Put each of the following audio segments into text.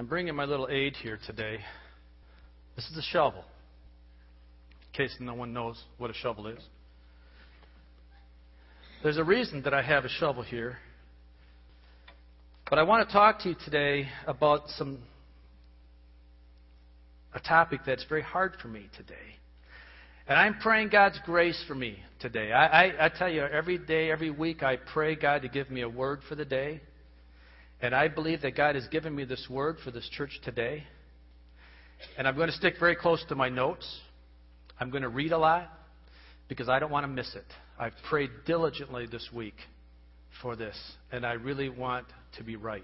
I'm bringing my little aid here today. This is a shovel, in case no one knows what a shovel is. There's a reason that I have a shovel here. But I want to talk to you today about some a topic that's very hard for me today. And I'm praying God's grace for me today. I, I, I, tell you, every day, every week, I pray God to give me a word for the day. And I believe that God has given me this word for this church today. And I'm going to stick very close to my notes. I'm going to read a lot because I don't want to miss it. I've prayed diligently this week for this, and I really want to be right.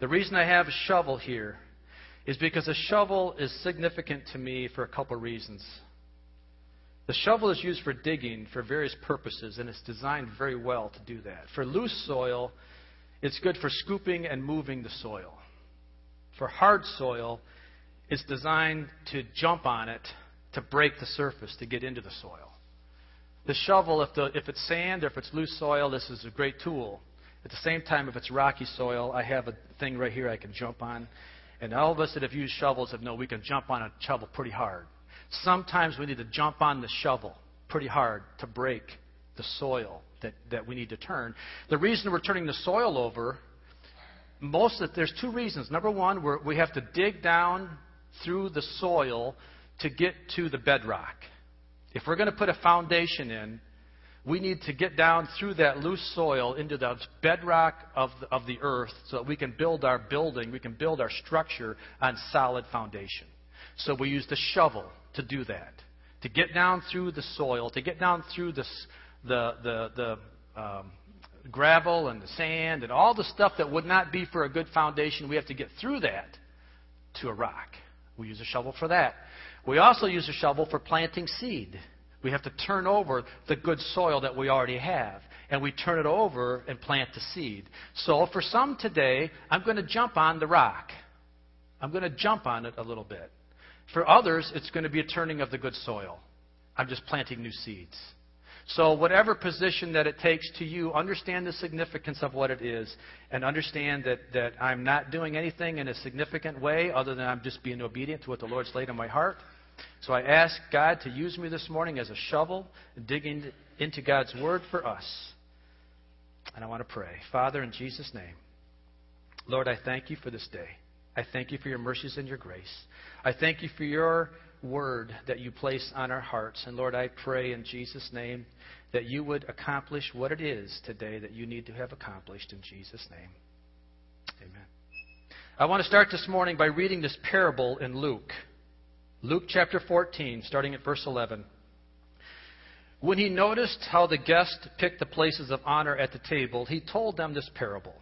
The reason I have a shovel here is because a shovel is significant to me for a couple of reasons. The shovel is used for digging for various purposes, and it's designed very well to do that. For loose soil, it's good for scooping and moving the soil. For hard soil, it's designed to jump on it to break the surface, to get into the soil. The shovel, if, the, if it's sand or if it's loose soil, this is a great tool. At the same time, if it's rocky soil, I have a thing right here I can jump on. And all of us that have used shovels have known we can jump on a shovel pretty hard. Sometimes we need to jump on the shovel pretty hard to break the soil that, that we need to turn. The reason we're turning the soil over, most of, there's two reasons. Number one, we have to dig down through the soil to get to the bedrock. If we're going to put a foundation in, we need to get down through that loose soil into the bedrock of the, of the earth so that we can build our building, we can build our structure on solid foundation. So we use the shovel to do that, to get down through the soil, to get down through the, the, the, the um, gravel and the sand and all the stuff that would not be for a good foundation. We have to get through that to a rock. We use a shovel for that. We also use a shovel for planting seed. We have to turn over the good soil that we already have. And we turn it over and plant the seed. So for some today, I'm going to jump on the rock. I'm going to jump on it a little bit. For others, it's going to be a turning of the good soil. I'm just planting new seeds. So, whatever position that it takes to you, understand the significance of what it is and understand that, that I'm not doing anything in a significant way other than I'm just being obedient to what the Lord's laid on my heart. So, I ask God to use me this morning as a shovel, digging into God's Word for us. And I want to pray. Father, in Jesus' name, Lord, I thank you for this day. I thank you for your mercies and your grace. I thank you for your word that you place on our hearts. And Lord, I pray in Jesus' name that you would accomplish what it is today that you need to have accomplished in Jesus' name. Amen. I want to start this morning by reading this parable in Luke. Luke chapter 14, starting at verse 11. When he noticed how the guests picked the places of honor at the table, he told them this parable.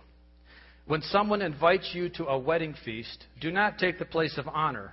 When someone invites you to a wedding feast, do not take the place of honor,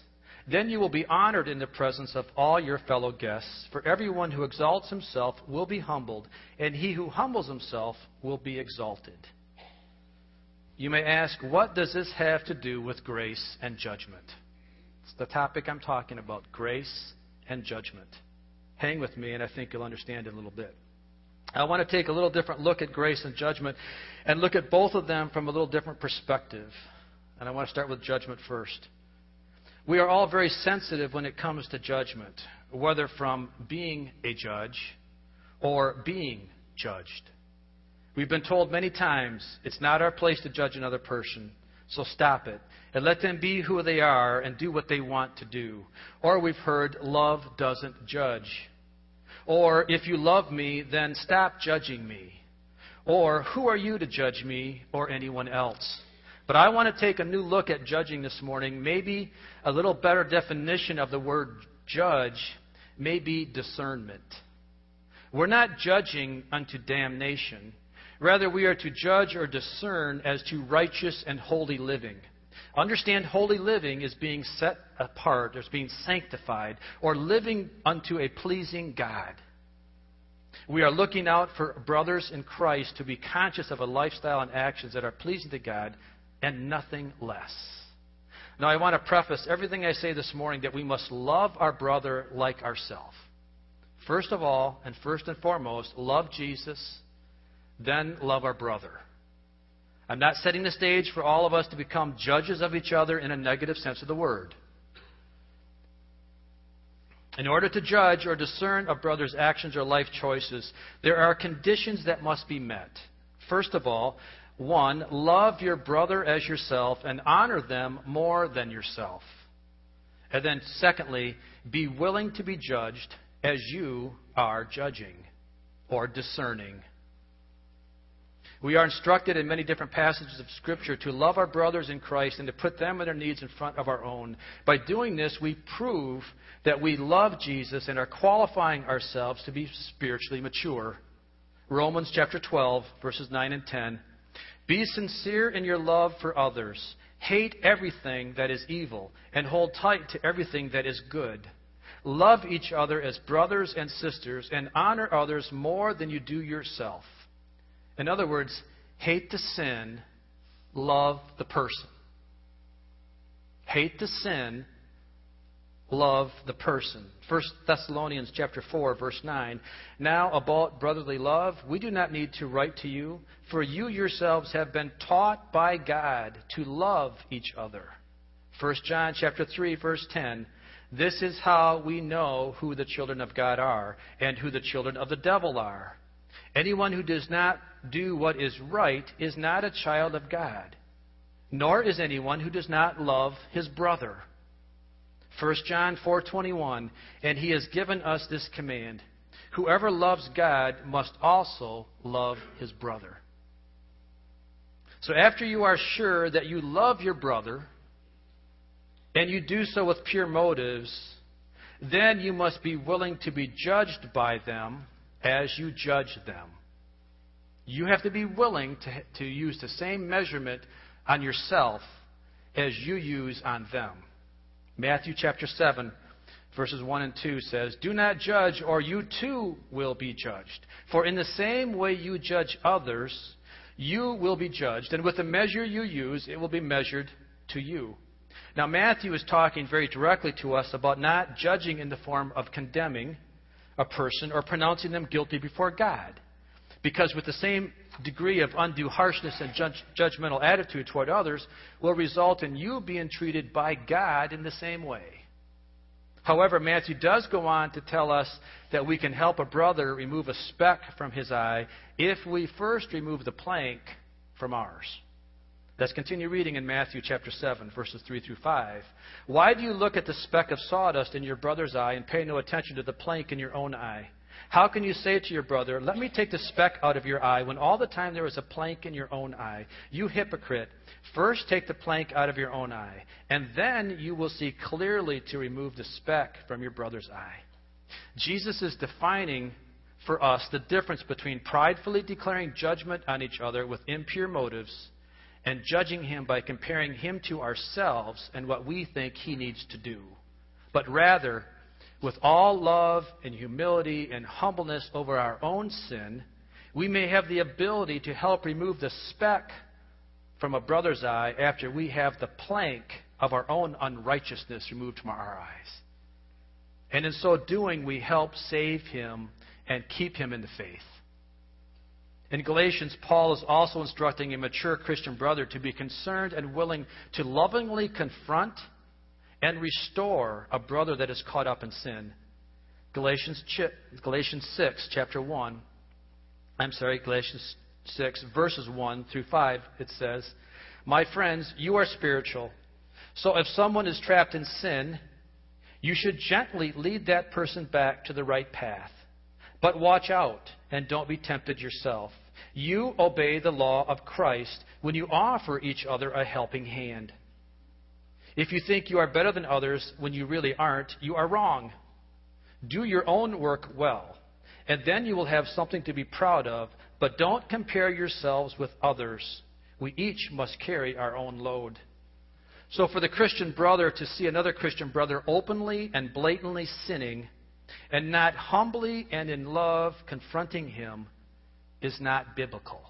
Then you will be honored in the presence of all your fellow guests. For everyone who exalts himself will be humbled, and he who humbles himself will be exalted. You may ask, what does this have to do with grace and judgment? It's the topic I'm talking about grace and judgment. Hang with me, and I think you'll understand a little bit. I want to take a little different look at grace and judgment and look at both of them from a little different perspective. And I want to start with judgment first. We are all very sensitive when it comes to judgment, whether from being a judge or being judged. We've been told many times it's not our place to judge another person, so stop it and let them be who they are and do what they want to do. Or we've heard love doesn't judge. Or if you love me, then stop judging me. Or who are you to judge me or anyone else? But I want to take a new look at judging this morning. Maybe a little better definition of the word judge may be discernment. We're not judging unto damnation. Rather, we are to judge or discern as to righteous and holy living. Understand holy living is being set apart, as being sanctified, or living unto a pleasing God. We are looking out for brothers in Christ to be conscious of a lifestyle and actions that are pleasing to God and nothing less. Now, I want to preface everything I say this morning that we must love our brother like ourselves. First of all, and first and foremost, love Jesus, then love our brother. I'm not setting the stage for all of us to become judges of each other in a negative sense of the word. In order to judge or discern a brother's actions or life choices, there are conditions that must be met. First of all, one, love your brother as yourself and honor them more than yourself. And then, secondly, be willing to be judged as you are judging or discerning. We are instructed in many different passages of Scripture to love our brothers in Christ and to put them and their needs in front of our own. By doing this, we prove that we love Jesus and are qualifying ourselves to be spiritually mature. Romans chapter 12, verses 9 and 10. Be sincere in your love for others. Hate everything that is evil and hold tight to everything that is good. Love each other as brothers and sisters and honor others more than you do yourself. In other words, hate the sin, love the person. Hate the sin, love the person. 1 Thessalonians chapter 4 verse 9. Now about brotherly love, we do not need to write to you, for you yourselves have been taught by God to love each other. 1 John chapter 3 verse 10. This is how we know who the children of God are and who the children of the devil are. Anyone who does not do what is right is not a child of God, nor is anyone who does not love his brother. 1 John 4:21 and he has given us this command whoever loves God must also love his brother. So after you are sure that you love your brother and you do so with pure motives, then you must be willing to be judged by them as you judge them. You have to be willing to, to use the same measurement on yourself as you use on them. Matthew chapter 7, verses 1 and 2 says, Do not judge, or you too will be judged. For in the same way you judge others, you will be judged, and with the measure you use, it will be measured to you. Now, Matthew is talking very directly to us about not judging in the form of condemning a person or pronouncing them guilty before God. Because with the same degree of undue harshness and judge, judgmental attitude toward others will result in you being treated by God in the same way. However, Matthew does go on to tell us that we can help a brother remove a speck from his eye if we first remove the plank from ours. Let's continue reading in Matthew chapter 7, verses 3 through 5. Why do you look at the speck of sawdust in your brother's eye and pay no attention to the plank in your own eye? How can you say to your brother, Let me take the speck out of your eye, when all the time there is a plank in your own eye? You hypocrite! First take the plank out of your own eye, and then you will see clearly to remove the speck from your brother's eye. Jesus is defining for us the difference between pridefully declaring judgment on each other with impure motives and judging him by comparing him to ourselves and what we think he needs to do, but rather with all love and humility and humbleness over our own sin, we may have the ability to help remove the speck from a brother's eye after we have the plank of our own unrighteousness removed from our eyes. And in so doing, we help save him and keep him in the faith. In Galatians, Paul is also instructing a mature Christian brother to be concerned and willing to lovingly confront and restore a brother that is caught up in sin. Galatians, Galatians 6, chapter 1. I'm sorry, Galatians 6, verses 1 through 5, it says, My friends, you are spiritual. So if someone is trapped in sin, you should gently lead that person back to the right path. But watch out and don't be tempted yourself. You obey the law of Christ when you offer each other a helping hand. If you think you are better than others when you really aren't, you are wrong. Do your own work well, and then you will have something to be proud of, but don't compare yourselves with others. We each must carry our own load. So, for the Christian brother to see another Christian brother openly and blatantly sinning, and not humbly and in love confronting him is not biblical.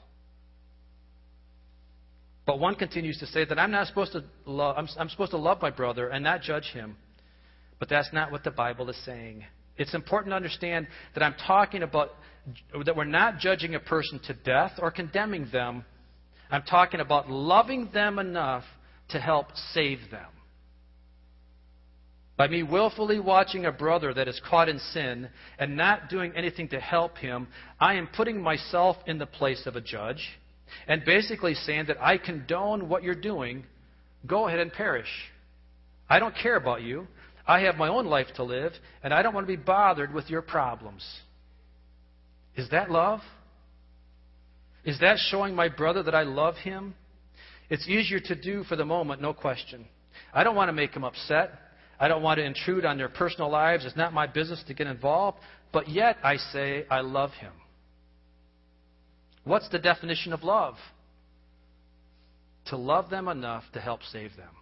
But one continues to say that I'm not supposed to love, I'm, I'm supposed to love my brother and not judge him. But that's not what the Bible is saying. It's important to understand that I'm talking about that we're not judging a person to death or condemning them. I'm talking about loving them enough to help save them. By me willfully watching a brother that is caught in sin and not doing anything to help him, I am putting myself in the place of a judge and basically saying that I condone what you're doing. Go ahead and perish. I don't care about you. I have my own life to live, and I don't want to be bothered with your problems. Is that love? Is that showing my brother that I love him? It's easier to do for the moment, no question. I don't want to make him upset. I don't want to intrude on their personal lives. It's not my business to get involved. But yet I say I love him. What's the definition of love? To love them enough to help save them.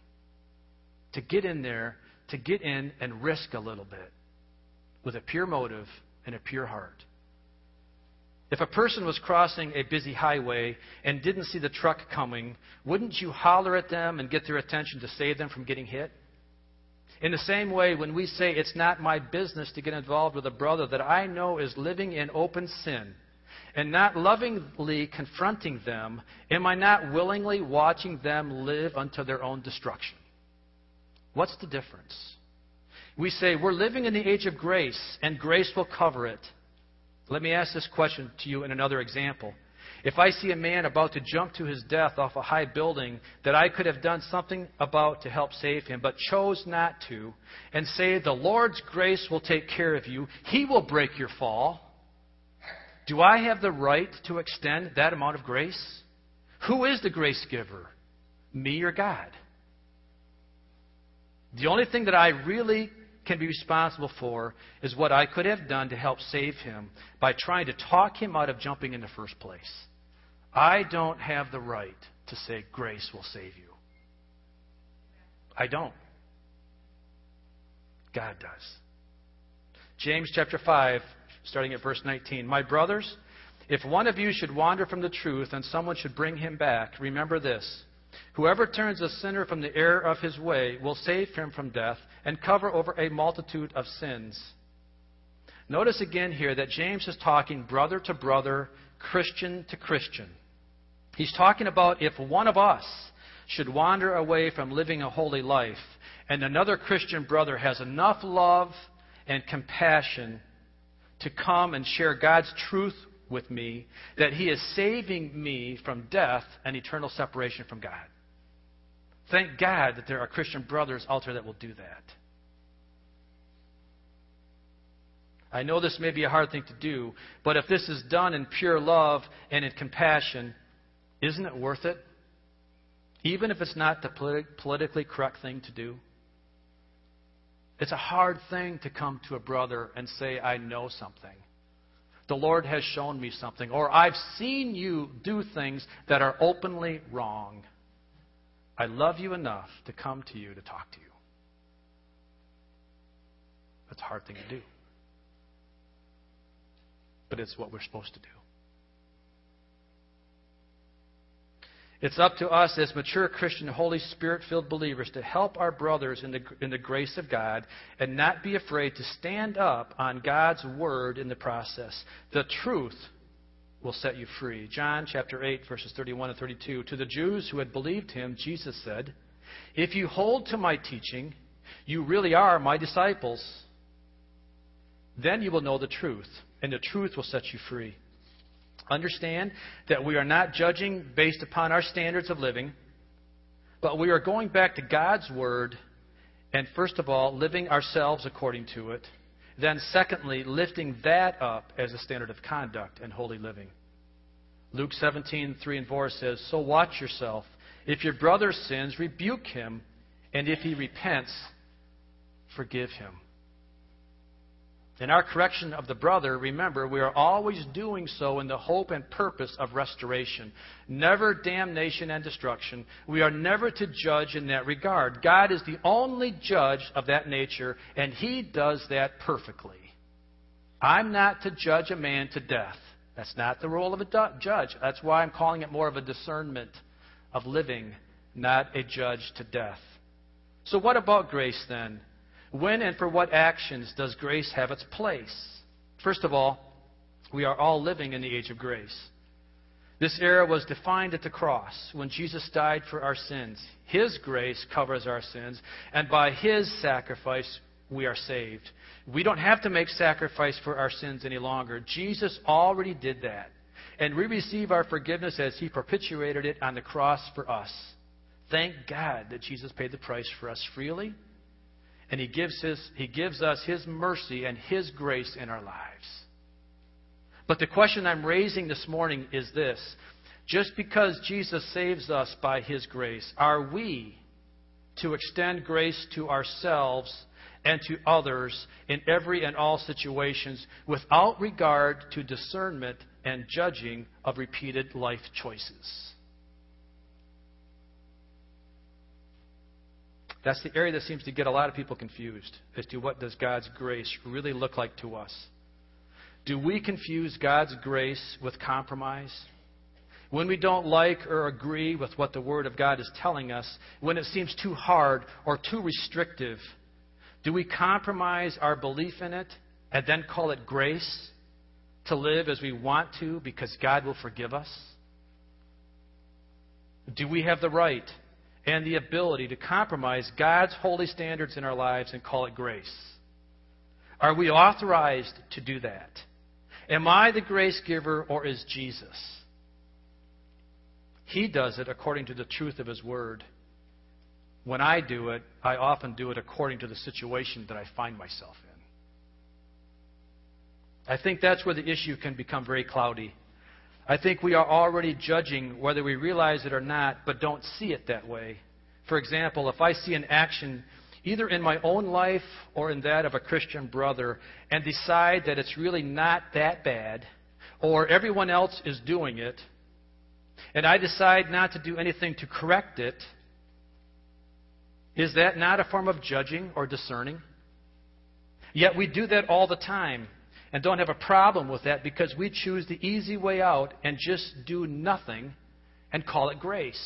To get in there, to get in and risk a little bit with a pure motive and a pure heart. If a person was crossing a busy highway and didn't see the truck coming, wouldn't you holler at them and get their attention to save them from getting hit? In the same way, when we say it's not my business to get involved with a brother that I know is living in open sin and not lovingly confronting them, am I not willingly watching them live unto their own destruction? What's the difference? We say we're living in the age of grace and grace will cover it. Let me ask this question to you in another example. If I see a man about to jump to his death off a high building that I could have done something about to help save him, but chose not to, and say, The Lord's grace will take care of you, He will break your fall, do I have the right to extend that amount of grace? Who is the grace giver? Me or God? The only thing that I really can be responsible for is what I could have done to help save him by trying to talk him out of jumping in the first place. I don't have the right to say grace will save you. I don't. God does. James chapter 5, starting at verse 19. My brothers, if one of you should wander from the truth and someone should bring him back, remember this. Whoever turns a sinner from the error of his way will save him from death and cover over a multitude of sins. Notice again here that James is talking brother to brother, Christian to Christian. He's talking about if one of us should wander away from living a holy life and another Christian brother has enough love and compassion to come and share God's truth with me that he is saving me from death and eternal separation from God. Thank God that there are Christian brothers out there that will do that. I know this may be a hard thing to do, but if this is done in pure love and in compassion, isn't it worth it? Even if it's not the politi- politically correct thing to do. It's a hard thing to come to a brother and say, I know something. The Lord has shown me something. Or I've seen you do things that are openly wrong. I love you enough to come to you to talk to you. That's a hard thing to do. But it's what we're supposed to do. It's up to us as mature Christian, Holy Spirit filled believers to help our brothers in the, in the grace of God and not be afraid to stand up on God's word in the process. The truth will set you free. John chapter 8, verses 31 and 32. To the Jews who had believed him, Jesus said, If you hold to my teaching, you really are my disciples. Then you will know the truth, and the truth will set you free. Understand that we are not judging based upon our standards of living, but we are going back to God's Word and, first of all, living ourselves according to it. Then, secondly, lifting that up as a standard of conduct and holy living. Luke 17, 3 and 4 says, So watch yourself. If your brother sins, rebuke him, and if he repents, forgive him. In our correction of the brother, remember, we are always doing so in the hope and purpose of restoration. Never damnation and destruction. We are never to judge in that regard. God is the only judge of that nature, and He does that perfectly. I'm not to judge a man to death. That's not the role of a judge. That's why I'm calling it more of a discernment of living, not a judge to death. So, what about grace then? When and for what actions does grace have its place? First of all, we are all living in the age of grace. This era was defined at the cross when Jesus died for our sins. His grace covers our sins, and by His sacrifice, we are saved. We don't have to make sacrifice for our sins any longer. Jesus already did that. And we receive our forgiveness as He perpetuated it on the cross for us. Thank God that Jesus paid the price for us freely. And He gives, his, he gives us His mercy and His grace in our lives. But the question I'm raising this morning is this just because Jesus saves us by his grace, are we to extend grace to ourselves and to others in every and all situations without regard to discernment and judging of repeated life choices? That's the area that seems to get a lot of people confused as to what does God's grace really look like to us. Do we confuse God's grace with compromise? When we don't like or agree with what the Word of God is telling us, when it seems too hard or too restrictive, do we compromise our belief in it and then call it grace to live as we want to because God will forgive us? Do we have the right and the ability to compromise God's holy standards in our lives and call it grace? Are we authorized to do that? Am I the grace giver or is Jesus? He does it according to the truth of His Word. When I do it, I often do it according to the situation that I find myself in. I think that's where the issue can become very cloudy. I think we are already judging whether we realize it or not, but don't see it that way. For example, if I see an action either in my own life or in that of a Christian brother, and decide that it's really not that bad, or everyone else is doing it, and I decide not to do anything to correct it, is that not a form of judging or discerning? Yet we do that all the time and don't have a problem with that because we choose the easy way out and just do nothing and call it grace.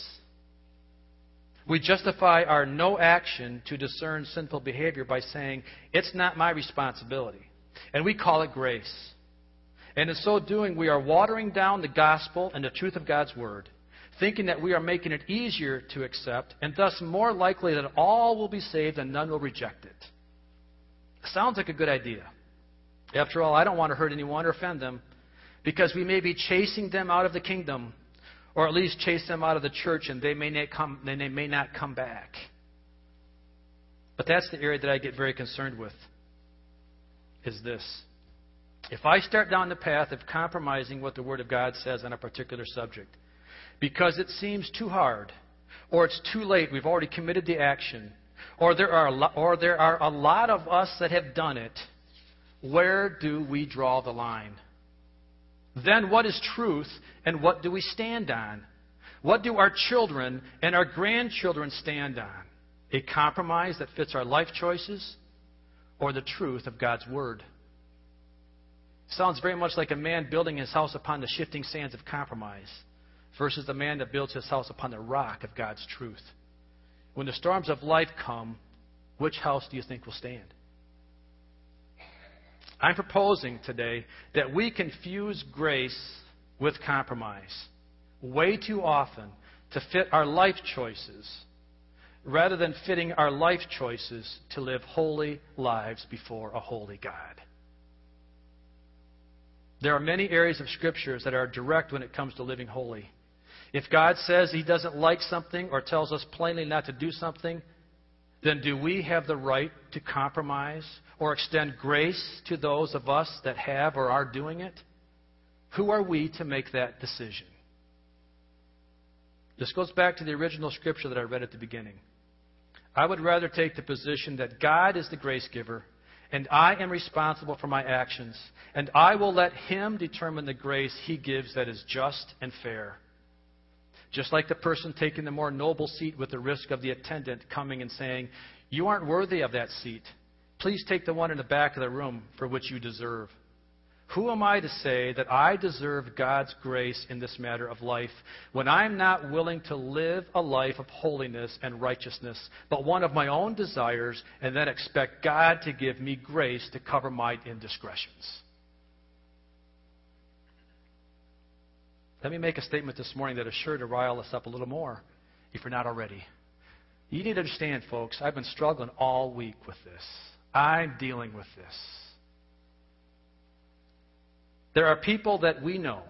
We justify our no action to discern sinful behavior by saying, it's not my responsibility. And we call it grace. And in so doing, we are watering down the gospel and the truth of God's word, thinking that we are making it easier to accept, and thus more likely that all will be saved and none will reject it. Sounds like a good idea. After all, I don't want to hurt anyone or offend them, because we may be chasing them out of the kingdom or at least chase them out of the church and they may not come, they may not come back. But that's the area that I get very concerned with is this. If I start down the path of compromising what the Word of God says on a particular subject because it seems too hard, or it's too late, we've already committed the action, or there are, or there are a lot of us that have done it, where do we draw the line? Then what is truth and what do we stand on? What do our children and our grandchildren stand on? A compromise that fits our life choices or the truth of God's Word? Sounds very much like a man building his house upon the shifting sands of compromise versus the man that builds his house upon the rock of God's truth. When the storms of life come, which house do you think will stand? I'm proposing today that we confuse grace with compromise way too often to fit our life choices rather than fitting our life choices to live holy lives before a holy God. There are many areas of Scriptures that are direct when it comes to living holy. If God says He doesn't like something or tells us plainly not to do something, then do we have the right to compromise or extend grace to those of us that have or are doing it? Who are we to make that decision? This goes back to the original scripture that I read at the beginning. I would rather take the position that God is the grace giver and I am responsible for my actions, and I will let Him determine the grace He gives that is just and fair. Just like the person taking the more noble seat with the risk of the attendant coming and saying, You aren't worthy of that seat. Please take the one in the back of the room for which you deserve. Who am I to say that I deserve God's grace in this matter of life when I'm not willing to live a life of holiness and righteousness, but one of my own desires, and then expect God to give me grace to cover my indiscretions? Let me make a statement this morning that is sure to rile us up a little more if you're not already. You need to understand, folks, I've been struggling all week with this. I'm dealing with this. There are people that we know,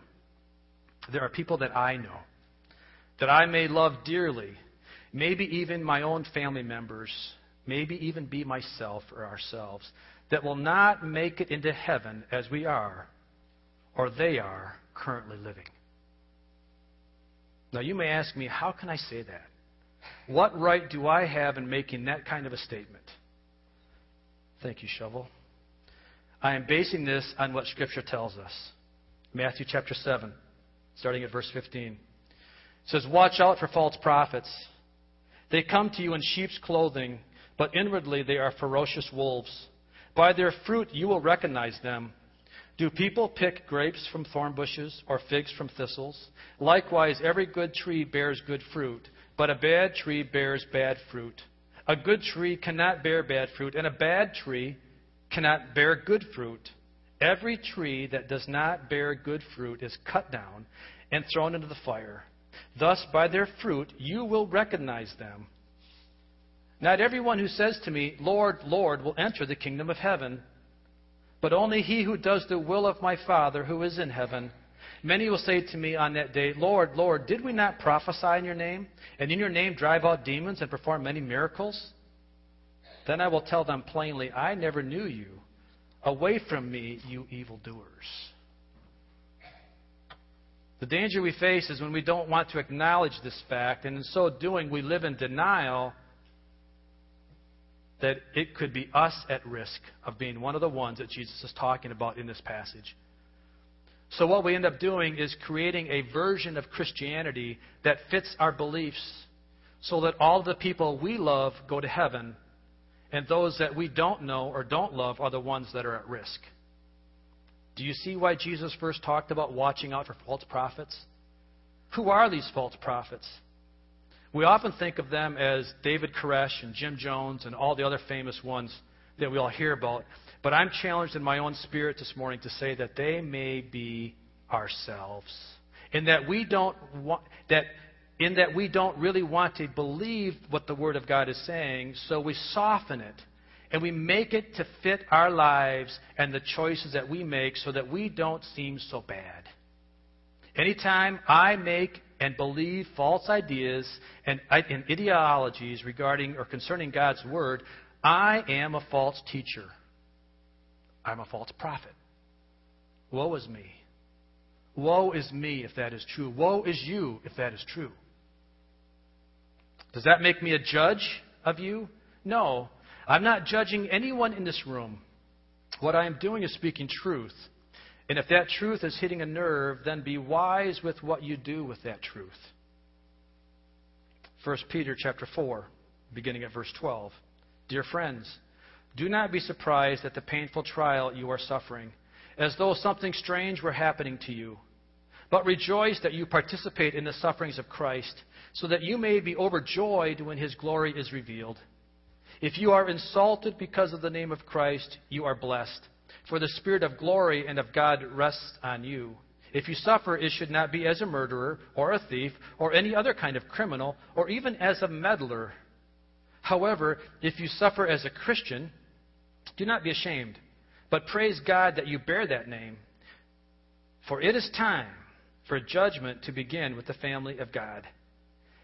there are people that I know, that I may love dearly, maybe even my own family members, maybe even be myself or ourselves, that will not make it into heaven as we are or they are currently living. Now, you may ask me, how can I say that? What right do I have in making that kind of a statement? Thank you, Shovel. I am basing this on what Scripture tells us. Matthew chapter 7, starting at verse 15. It says, Watch out for false prophets. They come to you in sheep's clothing, but inwardly they are ferocious wolves. By their fruit you will recognize them. Do people pick grapes from thorn bushes or figs from thistles? Likewise, every good tree bears good fruit, but a bad tree bears bad fruit. A good tree cannot bear bad fruit, and a bad tree cannot bear good fruit. Every tree that does not bear good fruit is cut down and thrown into the fire. Thus, by their fruit, you will recognize them. Not everyone who says to me, Lord, Lord, will enter the kingdom of heaven but only he who does the will of my Father who is in heaven. Many will say to me on that day, Lord, Lord, did we not prophesy in your name, and in your name drive out demons and perform many miracles? Then I will tell them plainly, I never knew you. Away from me, you evildoers. The danger we face is when we don't want to acknowledge this fact, and in so doing, we live in denial that it could be us at risk of being one of the ones that Jesus is talking about in this passage. So, what we end up doing is creating a version of Christianity that fits our beliefs so that all the people we love go to heaven, and those that we don't know or don't love are the ones that are at risk. Do you see why Jesus first talked about watching out for false prophets? Who are these false prophets? We often think of them as David Koresh and Jim Jones and all the other famous ones that we all hear about. But I'm challenged in my own spirit this morning to say that they may be ourselves. And that we don't want that in that we don't really want to believe what the Word of God is saying, so we soften it and we make it to fit our lives and the choices that we make so that we don't seem so bad. Anytime I make and believe false ideas and, and ideologies regarding or concerning God's Word, I am a false teacher. I'm a false prophet. Woe is me. Woe is me if that is true. Woe is you if that is true. Does that make me a judge of you? No. I'm not judging anyone in this room. What I am doing is speaking truth. And if that truth is hitting a nerve, then be wise with what you do with that truth. 1 Peter chapter 4, beginning at verse 12. Dear friends, do not be surprised at the painful trial you are suffering, as though something strange were happening to you. But rejoice that you participate in the sufferings of Christ, so that you may be overjoyed when his glory is revealed. If you are insulted because of the name of Christ, you are blessed for the Spirit of glory and of God rests on you. If you suffer, it should not be as a murderer, or a thief, or any other kind of criminal, or even as a meddler. However, if you suffer as a Christian, do not be ashamed, but praise God that you bear that name. For it is time for judgment to begin with the family of God.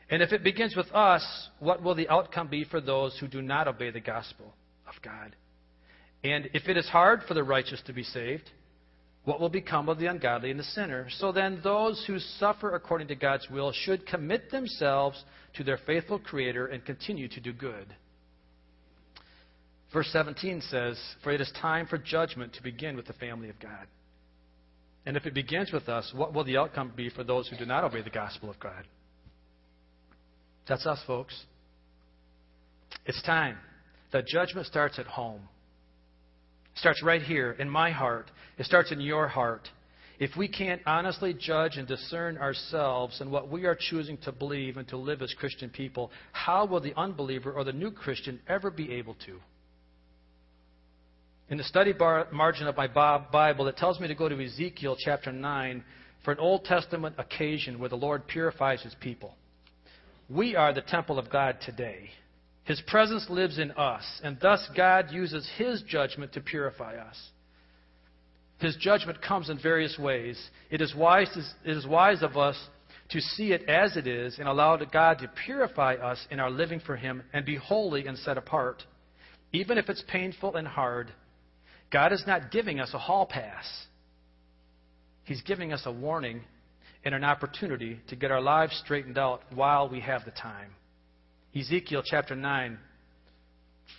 And if it begins with us, what will the outcome be for those who do not obey the gospel of God? And if it is hard for the righteous to be saved, what will become of the ungodly and the sinner? So then, those who suffer according to God's will should commit themselves to their faithful Creator and continue to do good. Verse 17 says, For it is time for judgment to begin with the family of God. And if it begins with us, what will the outcome be for those who do not obey the gospel of God? That's us, folks. It's time. The judgment starts at home starts right here in my heart. It starts in your heart. If we can't honestly judge and discern ourselves and what we are choosing to believe and to live as Christian people, how will the unbeliever or the new Christian ever be able to? In the study bar, margin of my Bible, it tells me to go to Ezekiel chapter 9 for an Old Testament occasion where the Lord purifies his people. We are the temple of God today. His presence lives in us, and thus God uses his judgment to purify us. His judgment comes in various ways. It is wise, it is wise of us to see it as it is and allow God to purify us in our living for Him and be holy and set apart. Even if it's painful and hard, God is not giving us a hall pass. He's giving us a warning and an opportunity to get our lives straightened out while we have the time. Ezekiel chapter 9,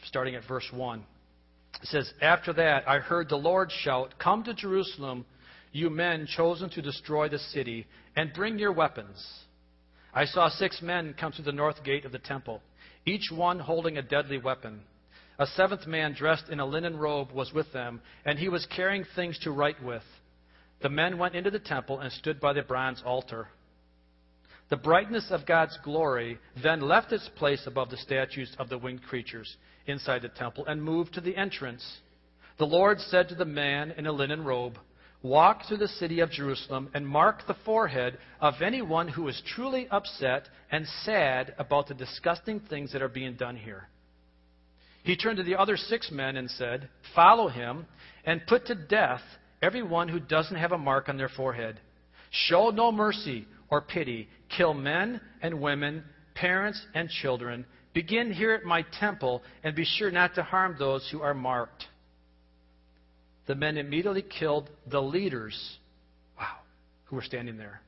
starting at verse 1. It says, After that I heard the Lord shout, Come to Jerusalem, you men chosen to destroy the city, and bring your weapons. I saw six men come through the north gate of the temple, each one holding a deadly weapon. A seventh man dressed in a linen robe was with them, and he was carrying things to write with. The men went into the temple and stood by the bronze altar. The brightness of God's glory then left its place above the statues of the winged creatures inside the temple and moved to the entrance. The Lord said to the man in a linen robe, Walk through the city of Jerusalem and mark the forehead of anyone who is truly upset and sad about the disgusting things that are being done here. He turned to the other six men and said, Follow him and put to death everyone who doesn't have a mark on their forehead. Show no mercy or pity. Kill men and women, parents and children. Begin here at my temple and be sure not to harm those who are marked. The men immediately killed the leaders, wow, who were standing there.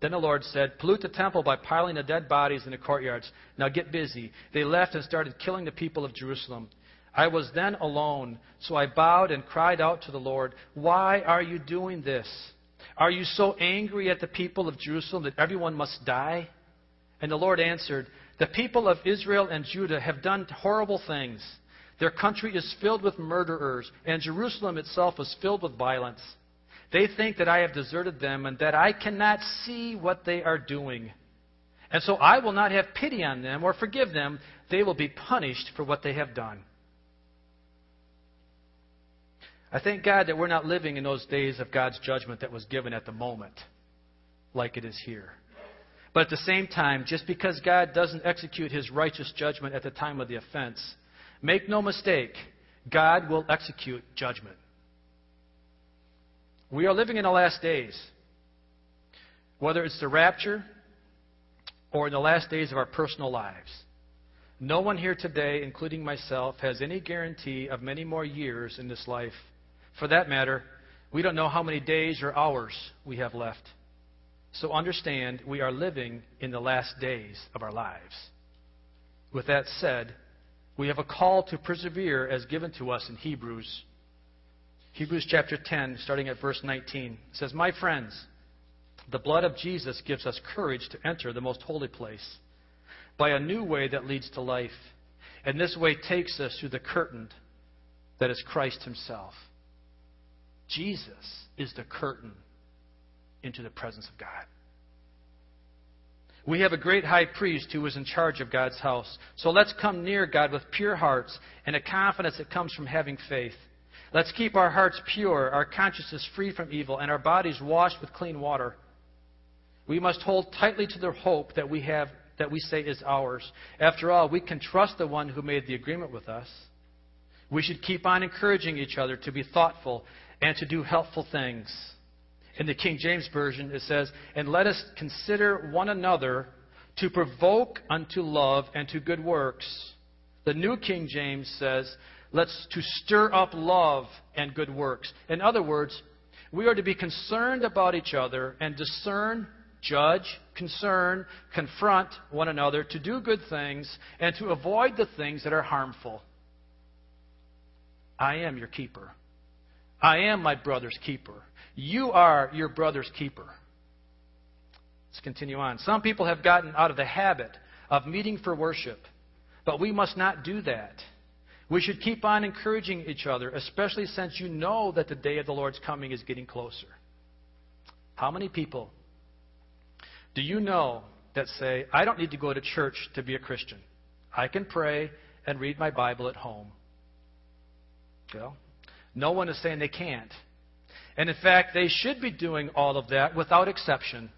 Then the Lord said, Pollute the temple by piling the dead bodies in the courtyards. Now get busy. They left and started killing the people of Jerusalem. I was then alone, so I bowed and cried out to the Lord, Why are you doing this? Are you so angry at the people of Jerusalem that everyone must die? And the Lord answered, The people of Israel and Judah have done horrible things. Their country is filled with murderers, and Jerusalem itself is filled with violence. They think that I have deserted them and that I cannot see what they are doing. And so I will not have pity on them or forgive them. They will be punished for what they have done. I thank God that we're not living in those days of God's judgment that was given at the moment, like it is here. But at the same time, just because God doesn't execute his righteous judgment at the time of the offense, make no mistake, God will execute judgment. We are living in the last days. Whether it's the rapture or in the last days of our personal lives. No one here today, including myself, has any guarantee of many more years in this life. For that matter, we don't know how many days or hours we have left. So understand, we are living in the last days of our lives. With that said, we have a call to persevere as given to us in Hebrews Hebrews chapter 10, starting at verse 19, says, My friends, the blood of Jesus gives us courage to enter the most holy place by a new way that leads to life. And this way takes us through the curtain that is Christ Himself. Jesus is the curtain into the presence of God. We have a great high priest who is in charge of God's house. So let's come near God with pure hearts and a confidence that comes from having faith. Let's keep our hearts pure, our consciences free from evil, and our bodies washed with clean water. We must hold tightly to the hope that we have that we say is ours. After all, we can trust the one who made the agreement with us. We should keep on encouraging each other to be thoughtful and to do helpful things. In the King James Version, it says, And let us consider one another to provoke unto love and to good works. The New King James says, Let's to stir up love and good works. In other words, we are to be concerned about each other and discern, judge, concern, confront one another to do good things and to avoid the things that are harmful. I am your keeper. I am my brother's keeper. You are your brother's keeper. Let's continue on. Some people have gotten out of the habit of meeting for worship, but we must not do that. We should keep on encouraging each other, especially since you know that the day of the Lord's coming is getting closer. How many people do you know that say, I don't need to go to church to be a Christian? I can pray and read my Bible at home. Well, no one is saying they can't. And in fact, they should be doing all of that without exception.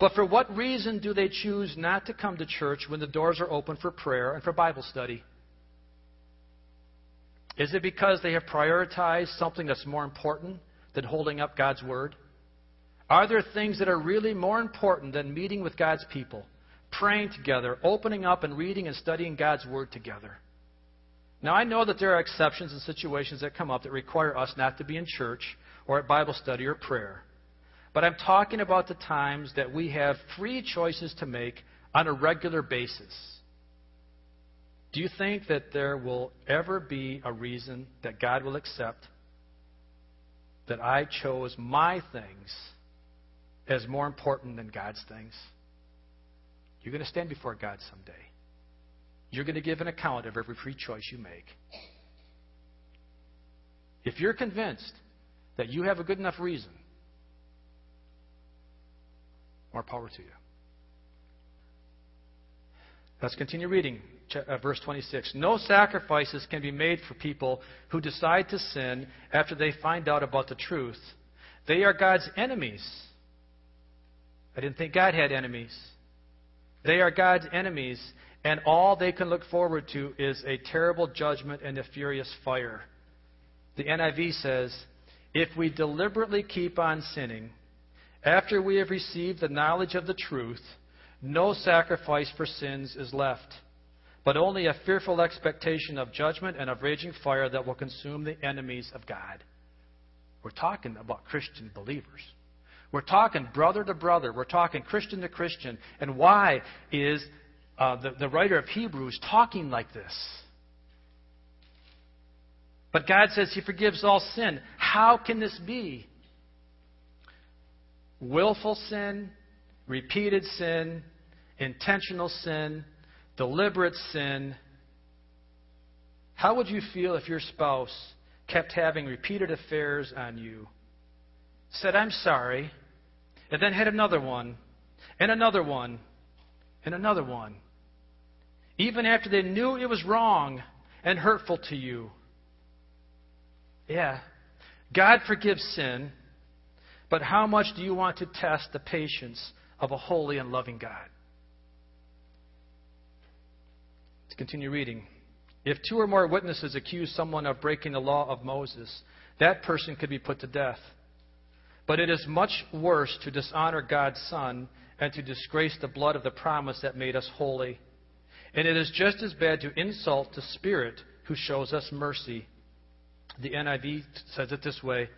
But for what reason do they choose not to come to church when the doors are open for prayer and for Bible study? Is it because they have prioritized something that's more important than holding up God's Word? Are there things that are really more important than meeting with God's people, praying together, opening up and reading and studying God's Word together? Now, I know that there are exceptions and situations that come up that require us not to be in church or at Bible study or prayer. But I'm talking about the times that we have free choices to make on a regular basis. Do you think that there will ever be a reason that God will accept that I chose my things as more important than God's things? You're going to stand before God someday. You're going to give an account of every free choice you make. If you're convinced that you have a good enough reason more power to you. Let's continue reading. Uh, verse 26. No sacrifices can be made for people who decide to sin after they find out about the truth. They are God's enemies. I didn't think God had enemies. They are God's enemies, and all they can look forward to is a terrible judgment and a furious fire. The NIV says, If we deliberately keep on sinning, after we have received the knowledge of the truth, no sacrifice for sins is left, but only a fearful expectation of judgment and of raging fire that will consume the enemies of God. We're talking about Christian believers. We're talking brother to brother. We're talking Christian to Christian. And why is uh, the, the writer of Hebrews talking like this? But God says He forgives all sin. How can this be? willful sin, repeated sin, intentional sin, deliberate sin. How would you feel if your spouse kept having repeated affairs on you, said, I'm sorry, and then had another one, and another one, and another one? Even after they knew it was wrong and hurtful to you. Yeah, God forgives sin. But how much do you want to test the patience of a holy and loving God? Let's continue reading. If two or more witnesses accuse someone of breaking the law of Moses, that person could be put to death. But it is much worse to dishonor God's Son and to disgrace the blood of the promise that made us holy. And it is just as bad to insult the Spirit who shows us mercy. The NIV says it this way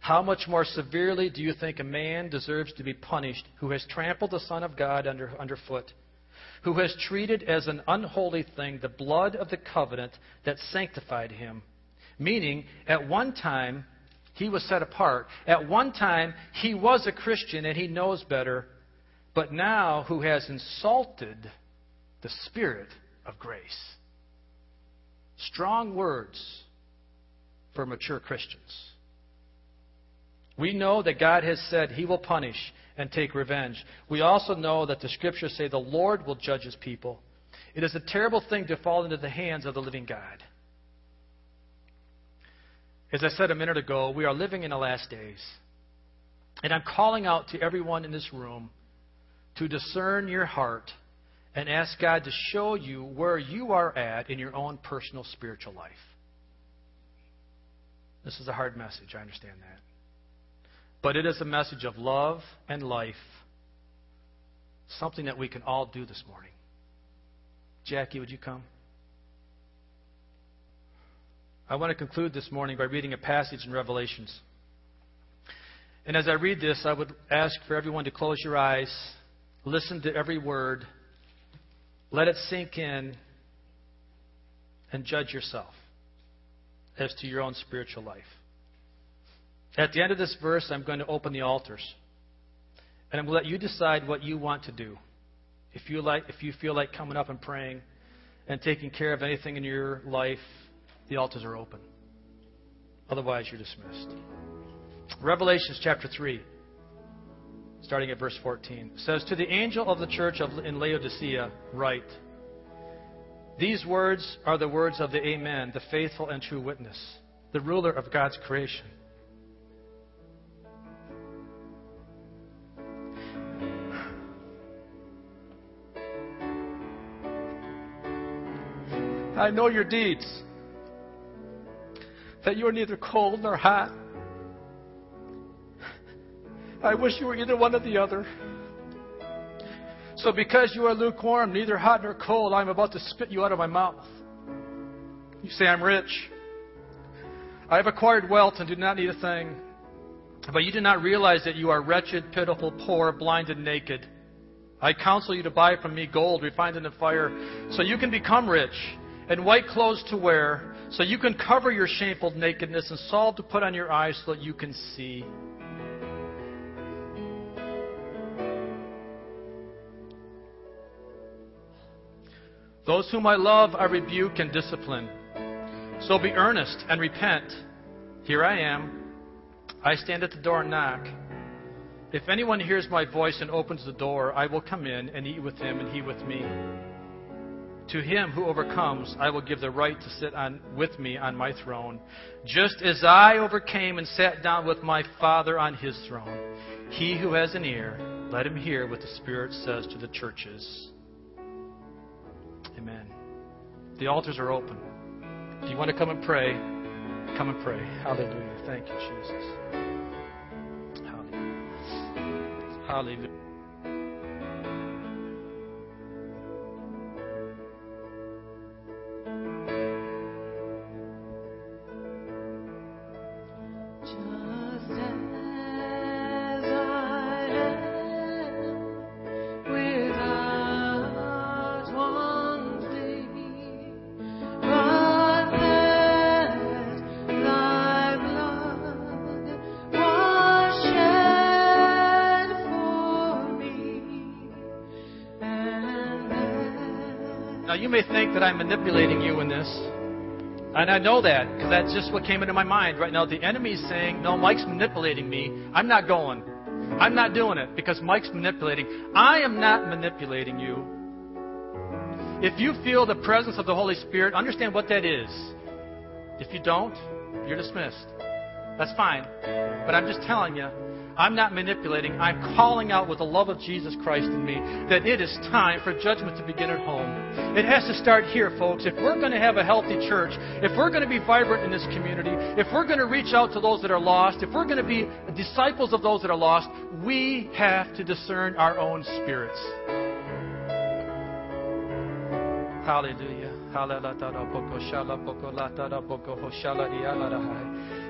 how much more severely do you think a man deserves to be punished who has trampled the Son of God under, underfoot, who has treated as an unholy thing the blood of the covenant that sanctified him? Meaning, at one time, he was set apart. At one time, he was a Christian and he knows better, but now who has insulted the Spirit of grace. Strong words for mature Christians. We know that God has said he will punish and take revenge. We also know that the scriptures say the Lord will judge his people. It is a terrible thing to fall into the hands of the living God. As I said a minute ago, we are living in the last days. And I'm calling out to everyone in this room to discern your heart and ask God to show you where you are at in your own personal spiritual life. This is a hard message, I understand that. But it is a message of love and life, something that we can all do this morning. Jackie, would you come? I want to conclude this morning by reading a passage in Revelations. And as I read this, I would ask for everyone to close your eyes, listen to every word, let it sink in, and judge yourself as to your own spiritual life. At the end of this verse, I'm going to open the altars. And I'm going to let you decide what you want to do. If you, like, if you feel like coming up and praying and taking care of anything in your life The altars are open. Otherwise, you're dismissed. Revelations chapter 3, starting at verse 14, says, To the angel of the church of, in Laodicea, write, These words are the words of the Amen, the faithful and true witness, the ruler of God's creation. I know your deeds, that you are neither cold nor hot. I wish you were either one or the other. So, because you are lukewarm, neither hot nor cold, I am about to spit you out of my mouth. You say, I'm rich. I have acquired wealth and do not need a thing. But you do not realize that you are wretched, pitiful, poor, blind, and naked. I counsel you to buy from me gold refined in the fire, so you can become rich, and white clothes to wear, so you can cover your shameful nakedness, and salve to put on your eyes so that you can see. Those whom I love, I rebuke and discipline. So be earnest and repent. Here I am. I stand at the door and knock. If anyone hears my voice and opens the door, I will come in and eat with him and he with me. To him who overcomes, I will give the right to sit on, with me on my throne, just as I overcame and sat down with my Father on his throne. He who has an ear, let him hear what the Spirit says to the churches. Amen. The altars are open. If you want to come and pray, come and pray. Hallelujah. Thank you, Jesus. Hallelujah. Hallelujah. You may think that I'm manipulating you in this. And I know that because that's just what came into my mind right now. The enemy's saying, No, Mike's manipulating me. I'm not going. I'm not doing it because Mike's manipulating. I am not manipulating you. If you feel the presence of the Holy Spirit, understand what that is. If you don't, you're dismissed. That's fine. But I'm just telling you, I'm not manipulating. I'm calling out with the love of Jesus Christ in me that it is time for judgment to begin at home. It has to start here, folks. If we're going to have a healthy church, if we're going to be vibrant in this community, if we're going to reach out to those that are lost, if we're going to be disciples of those that are lost, we have to discern our own spirits. Hallelujah.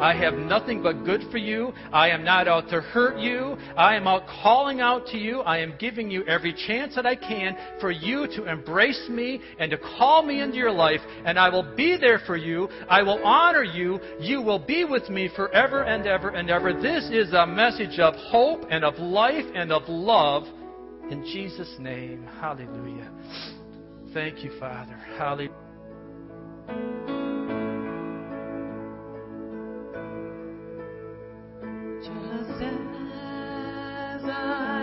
I have nothing but good for you. I am not out to hurt you. I am out calling out to you. I am giving you every chance that I can for you to embrace me and to call me into your life, and I will be there for you. I will honor you. You will be with me forever and ever and ever. This is a message of hope and of life and of love. In Jesus' name, hallelujah. Thank you, Father. Hallelujah. as I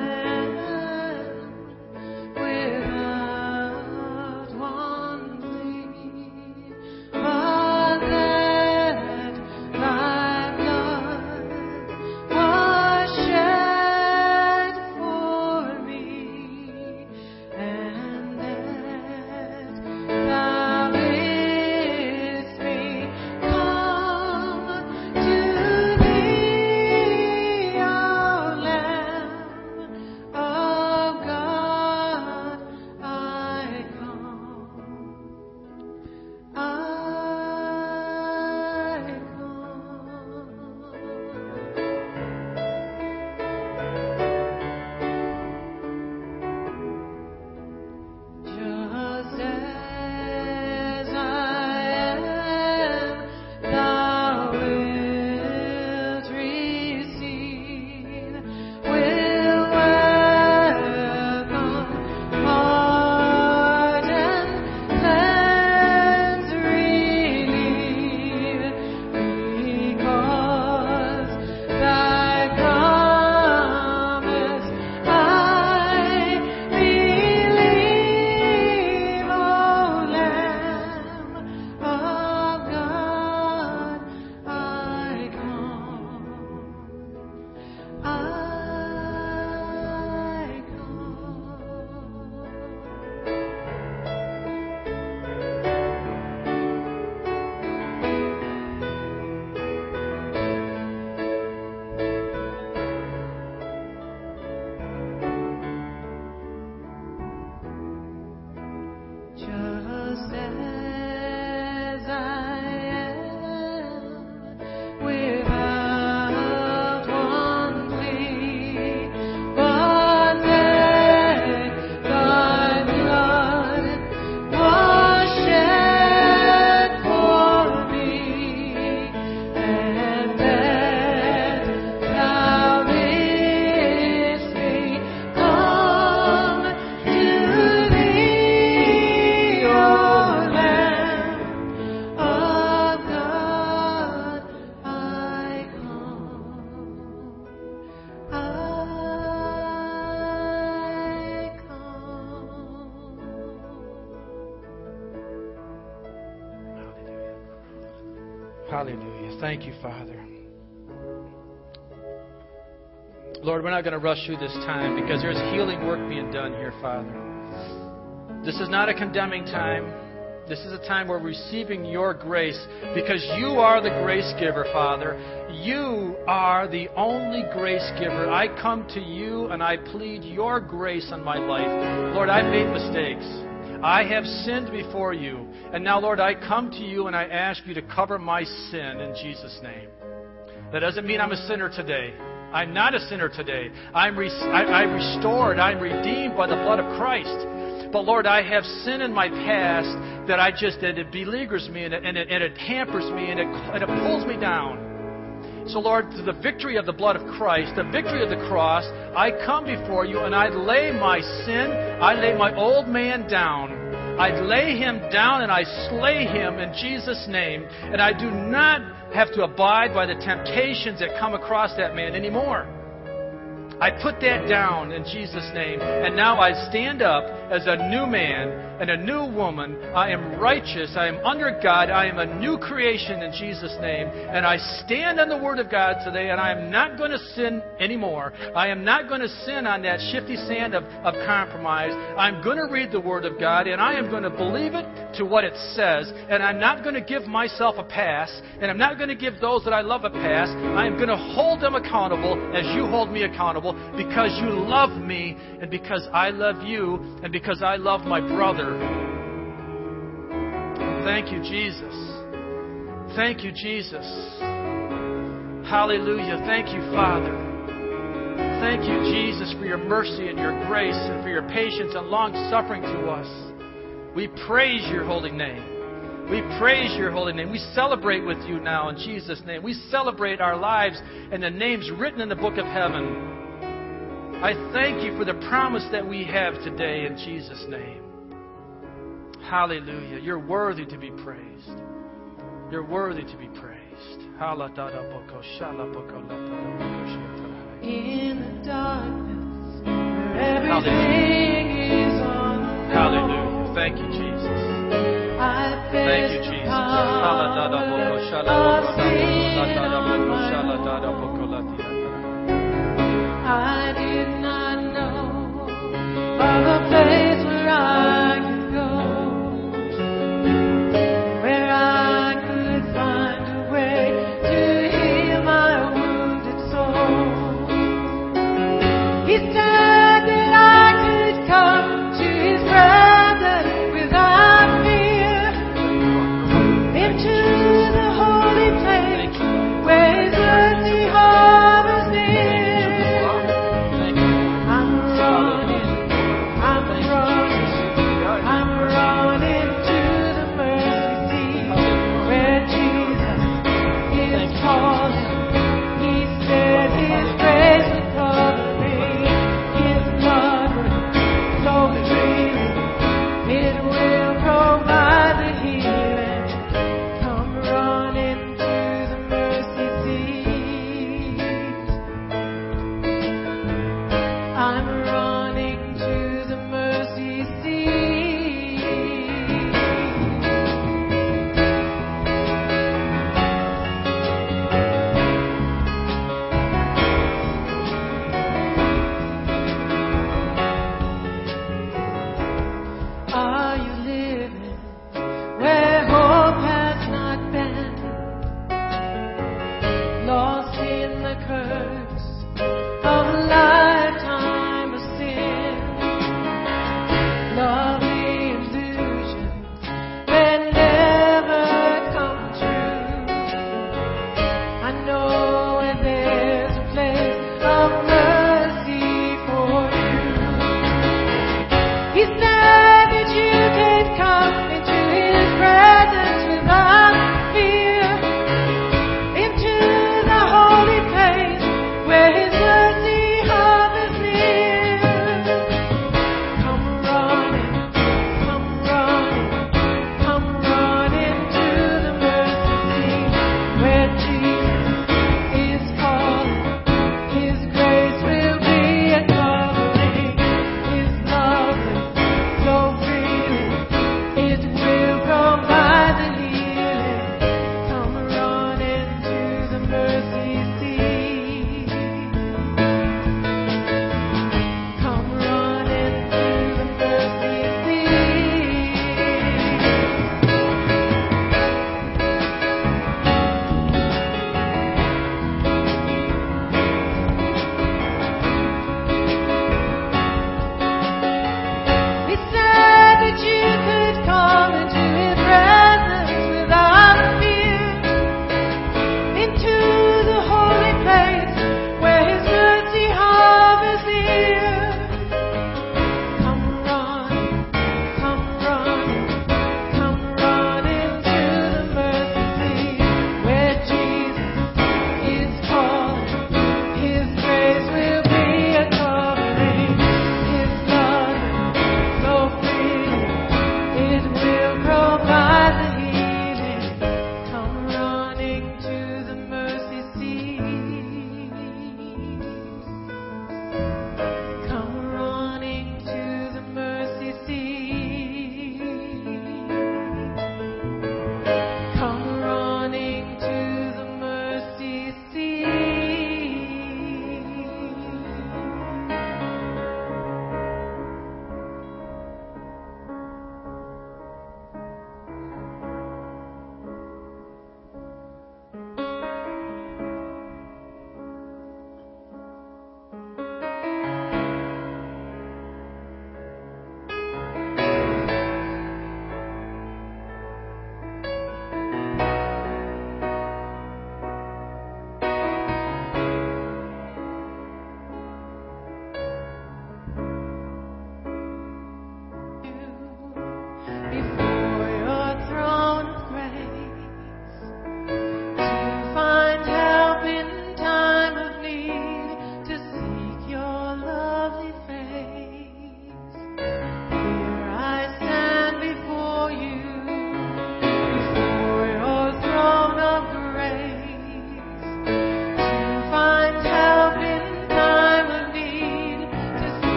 Thank you, Father. Lord, we're not going to rush through this time because there's healing work being done here, Father. This is not a condemning time. This is a time where we're receiving your grace because you are the grace giver, Father. You are the only grace giver. I come to you and I plead your grace on my life. Lord, I've made mistakes. I have sinned before you. And now, Lord, I come to you and I ask you to cover my sin in Jesus' name. That doesn't mean I'm a sinner today. I'm not a sinner today. I'm, re- I, am restored. I'm redeemed by the blood of Christ. But Lord, I have sin in my past that I just that it beleaguers me and it, and it, and it hampers me and it, and it pulls me down. So, Lord, through the victory of the blood of Christ, the victory of the cross, I come before you and I lay my sin, I lay my old man down. I lay him down and I slay him in Jesus' name. And I do not have to abide by the temptations that come across that man anymore. I put that down in Jesus' name. And now I stand up as a new man and a new woman. I am righteous. I am under God. I am a new creation in Jesus' name. And I stand on the Word of God today, and I am not going to sin anymore. I am not going to sin on that shifty sand of, of compromise. I'm going to read the Word of God, and I am going to believe it to what it says. And I'm not going to give myself a pass, and I'm not going to give those that I love a pass. I am going to hold them accountable as you hold me accountable because you love me, and because I love you, and because I love my brother. Thank you, Jesus. Thank you, Jesus. Hallelujah. Thank you, Father. Thank you, Jesus, for your mercy and your grace and for your patience and long suffering to us. We praise your holy name. We praise your holy name. We celebrate with you now in Jesus' name. We celebrate our lives and the names written in the book of heaven. I thank you for the promise that we have today in Jesus' name. Hallelujah. You're worthy to be praised. You're worthy to be praised. In the darkness, everything is on Hallelujah. Thank you, Jesus. I Thank you, Jesus. power of sin on my I did not know of a place